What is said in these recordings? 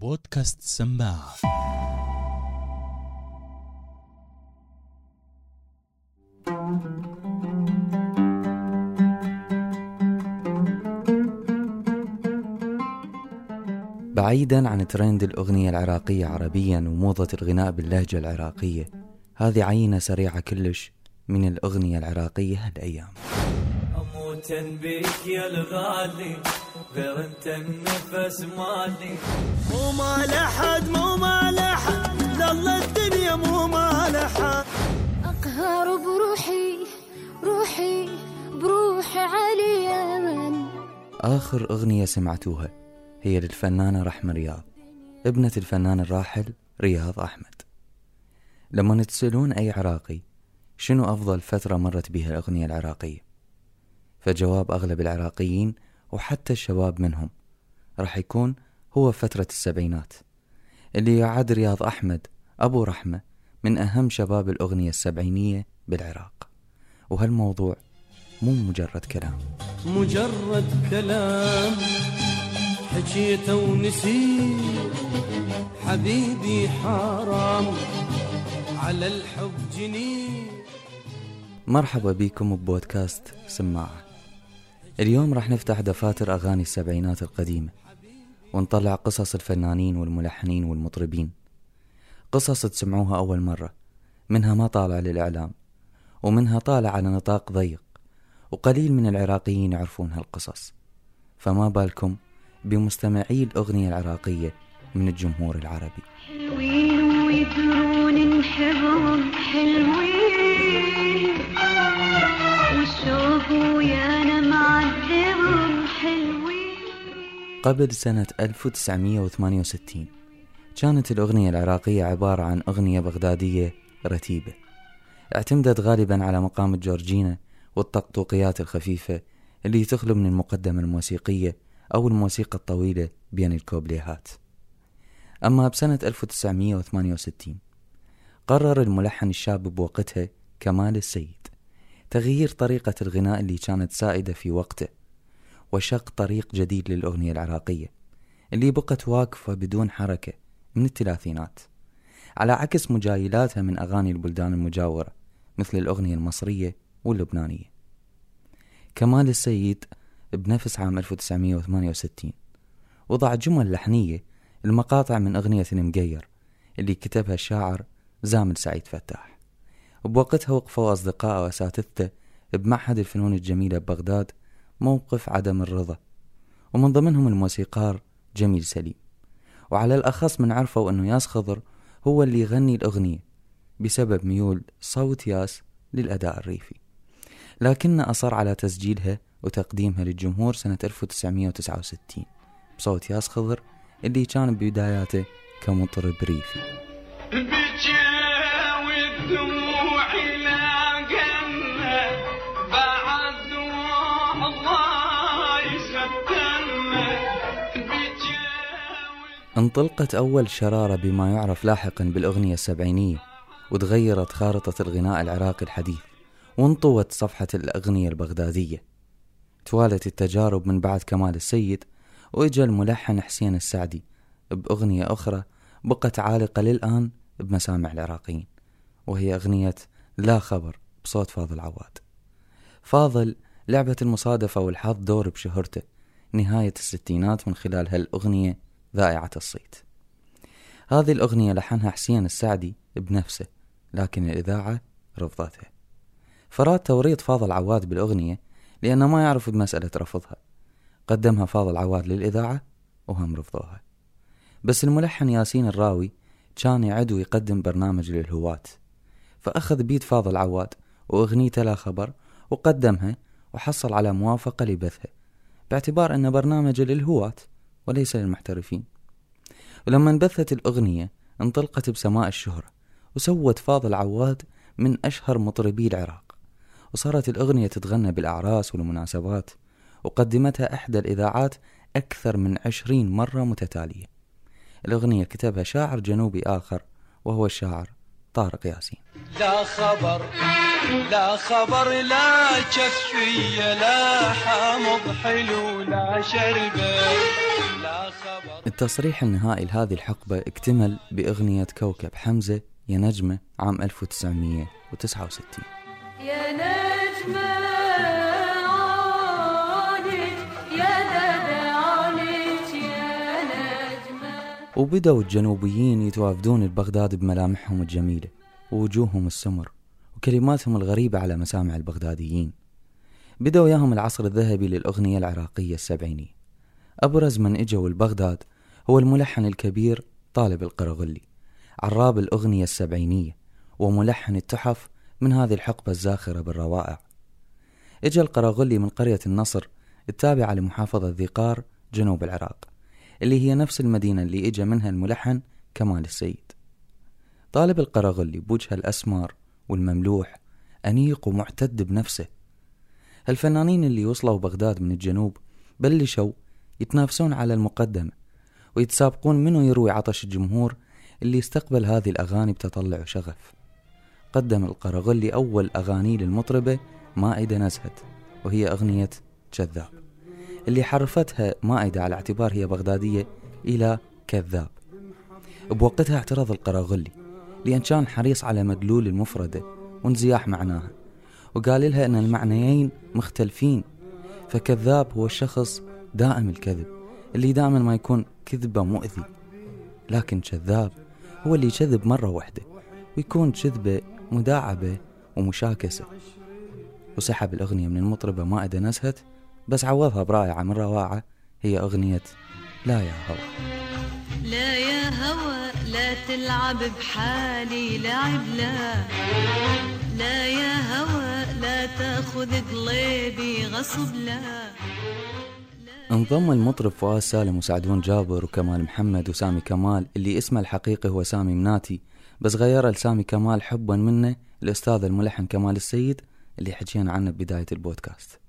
بودكاست سماعة. بعيدا عن ترند الأغنية العراقية عربيا وموضة الغناء باللهجة العراقية هذه عينة سريعة كلش من الأغنية العراقية هالأيام. بيك يا الغالي غير انت النفس مالي. مو مال أحد مو مال أحد ظل الدنيا مو مال أحد. أقهر بروحي روحي بروحي علي من آخر أغنية سمعتوها هي للفنانة رحمة رياض ابنة الفنان الراحل رياض أحمد. لما تسألون أي عراقي شنو أفضل فترة مرت بها الأغنية العراقية؟ فجواب أغلب العراقيين وحتى الشباب منهم راح يكون هو فترة السبعينات اللي يعد رياض أحمد أبو رحمة من أهم شباب الأغنية السبعينية بالعراق. وهالموضوع مو مجرد كلام. مجرد كلام. حكيته ونسيت حبيبي حرام على الحب جنين. مرحبا بكم ببودكاست سماعة. اليوم راح نفتح دفاتر أغاني السبعينات القديمة ونطلع قصص الفنانين والملحنين والمطربين. قصص تسمعوها أول مرة منها ما طالع للإعلام ومنها طالع على نطاق ضيق وقليل من العراقيين يعرفون هالقصص. فما بالكم بمستمعي الأغنية العراقية من الجمهور العربي. حلوين ويدرون حلوين قبل سنة 1968 كانت الأغنية العراقية عبارة عن أغنية بغدادية رتيبة. اعتمدت غالبا على مقام الجورجينا والطقطوقيات الخفيفة اللي تخلو من المقدمة الموسيقية أو الموسيقى الطويلة بين الكوبليهات. أما بسنة 1968 قرر الملحن الشاب بوقتها كمال السيد تغيير طريقة الغناء اللي كانت سائدة في وقته. وشق طريق جديد للأغنية العراقية اللي بقت واقفة بدون حركة من الثلاثينات. على عكس مجايلاتها من أغاني البلدان المجاورة مثل الأغنية المصرية واللبنانية. كمال السيد بنفس عام 1968 وضع جمل لحنية المقاطع من أغنية المقير اللي كتبها الشاعر زامل سعيد فتاح. بوقتها وقفوا أصدقائه وأساتذته بمعهد الفنون الجميلة ببغداد موقف عدم الرضا. ومن ضمنهم الموسيقار جميل سليم. وعلى الأخص من عرفوا أنه ياس خضر هو اللي يغني الأغنية بسبب ميول صوت ياس للأداء الريفي. لكنه أصر على تسجيلها وتقديمها للجمهور سنة 1969 بصوت ياس خضر اللي كان ببداياته كمطرب ريفي. انطلقت أول شرارة بما يعرف لاحقا بالأغنية السبعينية وتغيرت خارطة الغناء العراقي الحديث وانطوت صفحة الأغنية البغدادية. توالت التجارب من بعد كمال السيد وإجا الملحن حسين السعدي بأغنية أخرى بقت عالقة للآن بمسامع العراقيين وهي أغنية لا خبر بصوت فاضل عواد. فاضل لعبة المصادفة والحظ دور بشهرته نهاية الستينات من خلال هالأغنية ذائعة الصيت. هذه الأغنية لحنها حسين السعدي بنفسه لكن الإذاعة رفضتها فراد توريط فاضل عواد بالأغنية لأنه ما يعرف بمسألة رفضها. قدمها فاضل عواد للإذاعة وهم رفضوها. بس الملحن ياسين الراوي كان يعد ويقدم برنامج للهواة. فأخذ بيت فاضل عواد وأغنيته لا خبر وقدمها وحصل على موافقة لبثها باعتبار أن برنامج للهواة. وليس للمحترفين. ولما انبثت الأغنية انطلقت بسماء الشهرة وسوت فاضل عواد من أشهر مطربي العراق. وصارت الأغنية تتغنى بالأعراس والمناسبات وقدمتها إحدى الإذاعات أكثر من عشرين مرة متتالية. الأغنية كتبها شاعر جنوبي آخر وهو الشاعر طارق ياسين. لا خبر لا خبر لا كفية لا حامض حلو لا شربة. التصريح النهائي لهذه الحقبة اكتمل بأغنية كوكب حمزة يا نجمة عام 1969 يا نجمة يا يا وبدأوا الجنوبيين يتوافدون البغداد بملامحهم الجميلة ووجوههم السمر وكلماتهم الغريبة على مسامع البغداديين. بدأوا ياهم العصر الذهبي للأغنية العراقية السبعينية. أبرز من إجوا البغداد هو الملحن الكبير طالب القرغلي عراب الأغنية السبعينية وملحن التحف من هذه الحقبة الزاخرة بالروائع. إجا القراغلي من قرية النصر التابعة لمحافظة ذي قار جنوب العراق اللي هي نفس المدينة اللي إجا منها الملحن كمال السيد. طالب القراغلي بوجهه الأسمر والمملوح أنيق ومعتد بنفسه. هالفنانين اللي وصلوا بغداد من الجنوب بلشوا يتنافسون على المقدمة ويتسابقون منو يروي عطش الجمهور اللي يستقبل هذه الأغاني بتطلع وشغف. قدم القرغلي أول أغاني للمطربة مائدة نزهت وهي أغنية كذاب. اللي حرفتها مائدة على اعتبار هي بغدادية إلى كذاب. بوقتها اعترض القراغلي لأن كان حريص على مدلول المفردة وانزياح معناها وقال لها أن المعنيين مختلفين فكذاب هو الشخص دائم الكذب اللي دائما ما يكون كذبة مؤذي لكن كذاب هو اللي يكذب مرة واحدة ويكون كذبة مداعبة ومشاكسة. وسحب الأغنية من المطربة مائدة نزهت بس عوضها برائعة من رواعة هي أغنية لا يا هوى. لا يا هوى لا تلعب بحالي لعب لا. لا يا هوى لا تأخذ قلبي غصب لا. انضم المطرب فؤاد سالم وسعدون جابر وكمال محمد وسامي كمال اللي اسمه الحقيقي هو سامي مناتي. بس غيره لسامي كمال حبا منه الأستاذ الملحن كمال السيد اللي حكينا عنه ببداية البودكاست.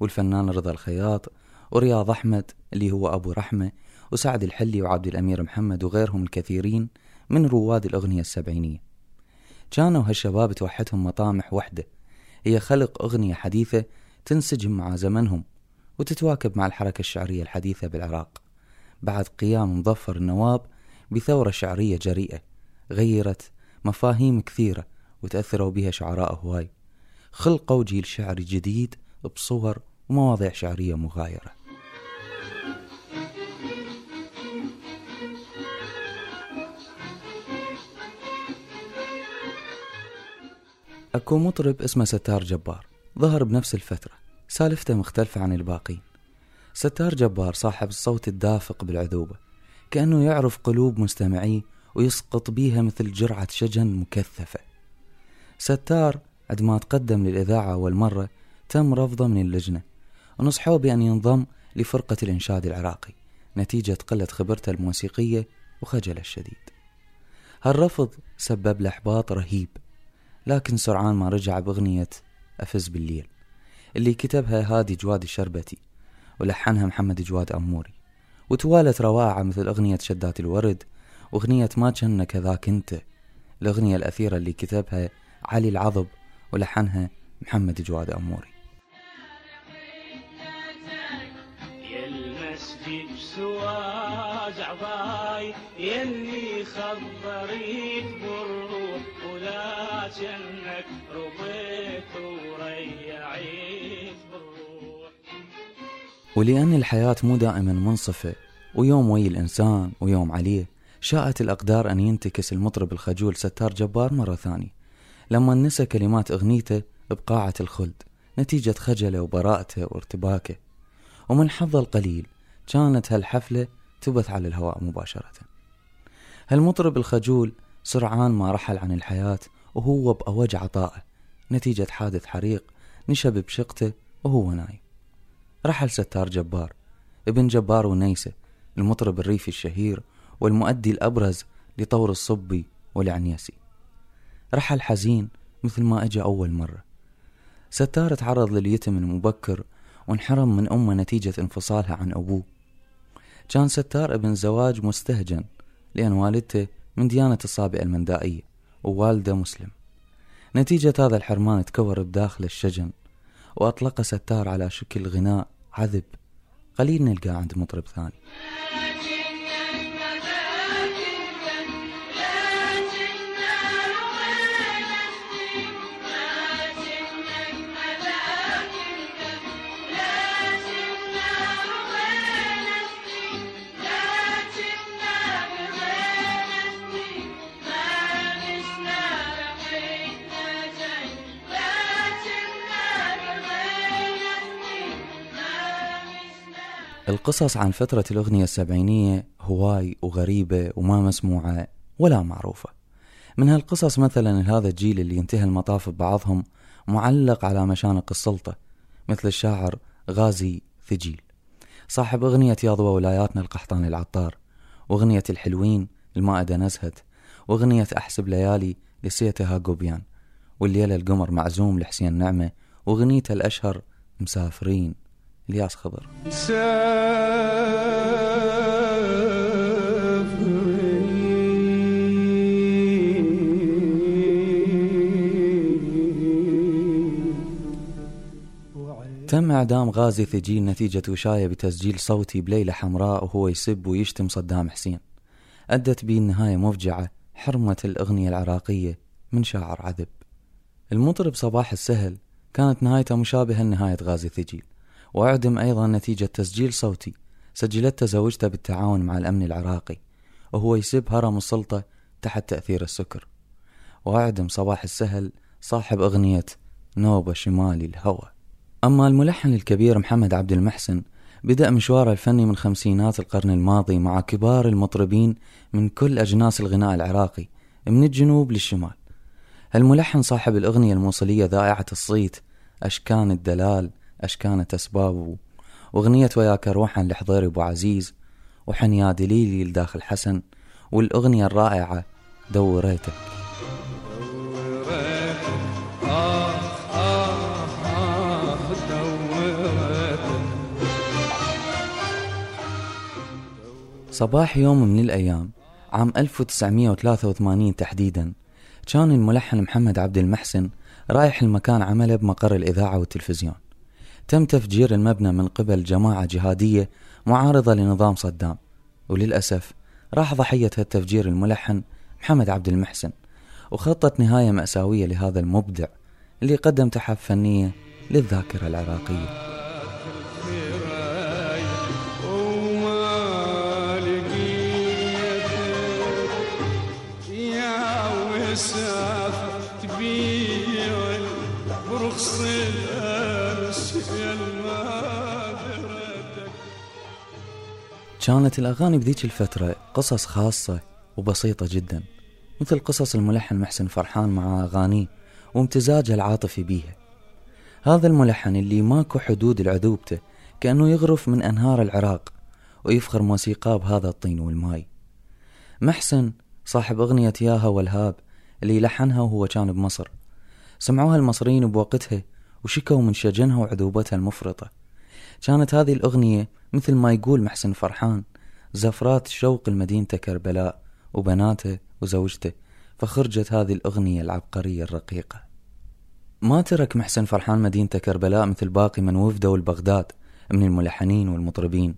والفنان رضا الخياط ورياض أحمد اللي هو أبو رحمة وسعد الحلي وعبد الأمير محمد وغيرهم الكثيرين من رواد الأغنية السبعينية. كانوا هالشباب توحدهم مطامح وحدة. هي خلق أغنية حديثة تنسجم مع زمنهم. وتتواكب مع الحركة الشعرية الحديثة بالعراق. بعد قيام مظفر النواب بثورة شعرية جريئة غيرت مفاهيم كثيرة وتأثروا بها شعراء هواي. خلقوا جيل شعري جديد بصور ومواضيع شعرية مغايرة. أكو مطرب اسمه ستار جبار ظهر بنفس الفترة. سالفته مختلفة عن الباقين. ستار جبار صاحب الصوت الدافق بالعذوبة كأنه يعرف قلوب مستمعيه ويسقط بيها مثل جرعة شجن مكثفة. ستار عندما تقدم للإذاعة أول مرة تم رفضه من اللجنة ونصحوه بأن ينضم لفرقة الإنشاد العراقي نتيجة قلة خبرته الموسيقية وخجله الشديد. هالرفض سبب له إحباط رهيب لكن سرعان ما رجع بأغنية أفز بالليل. اللي كتبها هادي جواد الشربتي ولحنها محمد جواد أموري. وتوالت روائع مثل أغنية شدات الورد وأغنية ما كنا كذاك أنت الأغنية الأثيرة اللي كتبها علي العضب ولحنها محمد جواد أموري. المسجد بسواج عضاي يلي خضريت بالروح ولا جنك ولأن الحياة مو دائما منصفة ويوم وي الإنسان ويوم عليه شاءت الأقدار أن ينتكس المطرب الخجول ستار جبار مرة ثانية. لما نسى كلمات أغنيته بقاعة الخلد نتيجة خجله وبراءته وارتباكه. ومن حظه القليل كانت هالحفلة تبث على الهواء مباشرة. هالمطرب الخجول سرعان ما رحل عن الحياة وهو بأوج عطائه. نتيجة حادث حريق نشب بشقته وهو نايم. رحل ستار جبار ابن جبار ونيسة المطرب الريفي الشهير والمؤدي الأبرز لطور الصبي والعنيسي رحل حزين مثل ما اجى أول مرة. ستار تعرض لليتم المبكر وانحرم من أمه نتيجة انفصالها عن أبوه. كان ستار ابن زواج مستهجن لأن والدته من ديانة الصابئة المندائية ووالده مسلم. نتيجة هذا الحرمان تكور بداخل الشجن وأطلق ستار على شكل غناء عذب. قليل نلقاه عند مطرب ثاني. القصص عن فترة الأغنية السبعينية هواي وغريبة وما مسموعة ولا معروفة. من هالقصص مثلا هذا الجيل اللي ينتهي المطاف ببعضهم معلق على مشانق السلطة مثل الشاعر غازي ثجيل. صاحب أغنية يا ضوى ولاياتنا القحطان العطار وأغنية الحلوين المائدة نزهت وأغنية أحسب ليالي لسيتها قوبيان والليلة القمر معزوم لحسين نعمة وأغنيته الأشهر مسافرين. الياس خضر تم إعدام غازي ثجيل نتيجة وشاية بتسجيل صوتي بليلة حمراء وهو يسب ويشتم صدام حسين. أدت به النهاية مفجعة حرمة الأغنية العراقية من شاعر عذب. المطرب صباح السهل كانت نهايته مشابهة لنهاية غازي ثجيل وأعدم أيضا نتيجة تسجيل صوتي. سجلته زوجته بالتعاون مع الأمن العراقي وهو يسب هرم السلطة تحت تأثير السكر. وأعدم صباح السهل صاحب أغنية نوبة شمالي الهوى. أما الملحن الكبير محمد عبد المحسن بدأ مشواره الفني من خمسينات القرن الماضي مع كبار المطربين من كل أجناس الغناء العراقي من الجنوب للشمال. الملحن صاحب الأغنية الموصلية ذائعة الصيت أشكان الدلال أشكانة أسباب وأغنية وياك روحا لحضير أبو عزيز وحن دليلي لداخل حسن والأغنية الرائعة دوريتك. صباح يوم من الأيام عام 1983 تحديدا كان الملحن محمد عبد المحسن رايح المكان عمله بمقر الإذاعة والتلفزيون. تم تفجير المبنى من قبل جماعة جهادية معارضة لنظام صدام. وللأسف راح ضحية التفجير الملحن محمد عبد المحسن وخطت نهاية مأساوية لهذا المبدع اللي قدم تحف فنية للذاكرة العراقية. كانت الأغاني بذيك الفترة قصص خاصة وبسيطة جدا مثل قصص الملحن محسن فرحان مع أغانيه وامتزاجها العاطفي بيها. هذا الملحن اللي ماكو حدود لعذوبته كأنه يغرف من أنهار العراق ويفخر موسيقاه بهذا الطين والماي. محسن صاحب أغنية ياها والهاب اللي لحنها وهو كان بمصر. سمعوها المصريين بوقتها وشكوا من شجنها وعذوبتها المفرطة. كانت هذه الأغنية مثل ما يقول محسن فرحان زفرات شوق المدينة كربلاء وبناته وزوجته فخرجت هذه الأغنية العبقرية الرقيقة. ما ترك محسن فرحان مدينة كربلاء مثل باقي من وفدوا لبغداد من الملحنين والمطربين.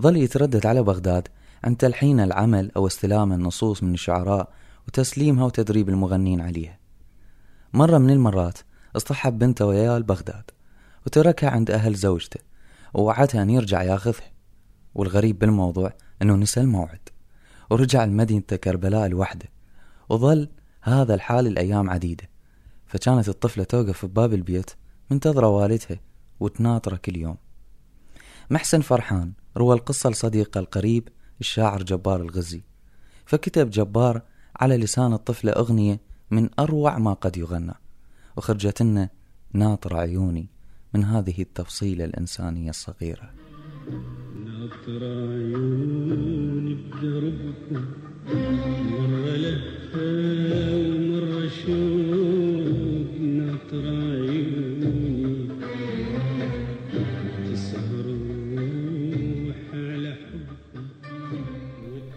ظل يتردد على بغداد عن تلحين العمل أو استلام النصوص من الشعراء وتسليمها وتدريب المغنين عليها. مرة من المرات اصطحب بنته وياه لبغداد وتركها عند أهل زوجته ووعدها أن يرجع ياخذها والغريب بالموضوع أنه نسى الموعد. ورجع لمدينة كربلاء لوحده. وظل هذا الحال الأيام عديدة. فكانت الطفلة توقف بباب البيت منتظرة والدها وتناطره كل يوم. محسن فرحان روى القصة لصديقه القريب الشاعر جبار الغزي. فكتب جبار على لسان الطفلة أغنية من أروع ما قد يغنى. وخرجت لنا ناطر عيوني. من هذه التفصيلة الإنسانية الصغيرة. ناطر عيوني بدربكم مرة لفة ومرة شوق ناطر عيوني على حبكم.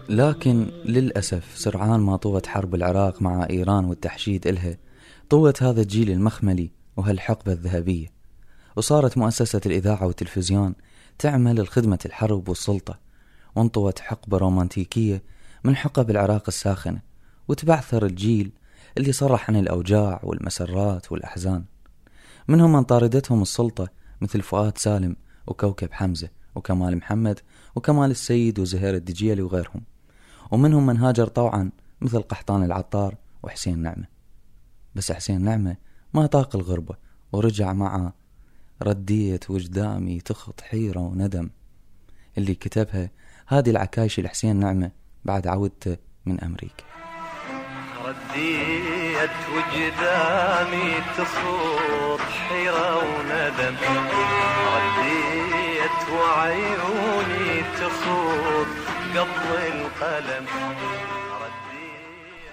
لكن للأسف سرعان ما طوت حرب العراق مع إيران والتحشيد إلها طوت هذا الجيل المخملي وهالحقبة الذهبية. وصارت مؤسسة الإذاعة والتلفزيون تعمل لخدمة الحرب والسلطة وانطوت حقبة رومانتيكية من حقب العراق الساخنة وتبعثر الجيل اللي صرح عن الأوجاع والمسرات والأحزان. منهم من طاردتهم السلطة مثل فؤاد سالم وكوكب حمزة وكمال محمد وكمال السيد وزهير الدجيلي وغيرهم. ومنهم من هاجر طوعا مثل قحطان العطار وحسين نعمة. بس حسين نعمة ما طاق الغربة ورجع مع رديت وجدامي تخط حيرة وندم. اللي كتبها هادي العكايشي لحسين نعمة بعد عودته من أمريكا. رديت وقدامي تصوت حيرة وندم. رديت وعيوني تصوت قبل القلم.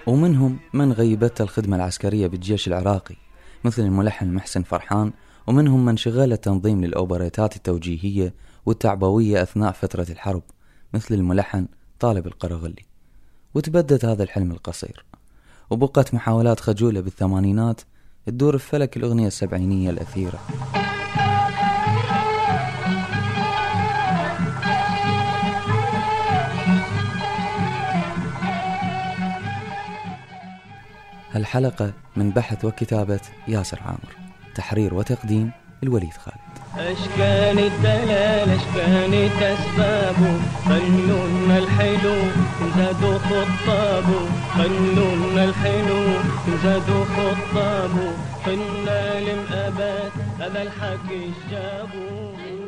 ومنهم من غيبته الخدمة العسكرية بالجيش العراقي مثل الملحن محسن فرحان ومنهم من شغل تنظيم للأوبريتات التوجيهية والتعبوية أثناء فترة الحرب مثل الملحن طالب القرغلي. وتبدد هذا الحلم القصير. وبقت محاولات خجولة بالثمانينات تدور في فلك الأغنية السبعينية الأثيرة. هالحلقة من بحث وكتابة ياسر عامر. تحرير وتقديم الوليد خالد. أشكال الدلال أشكال أسبابه فنون الحلو زادوا خطابه فنون الحلو زادوا خطابه فنان الأبد هذا الحكي جابوا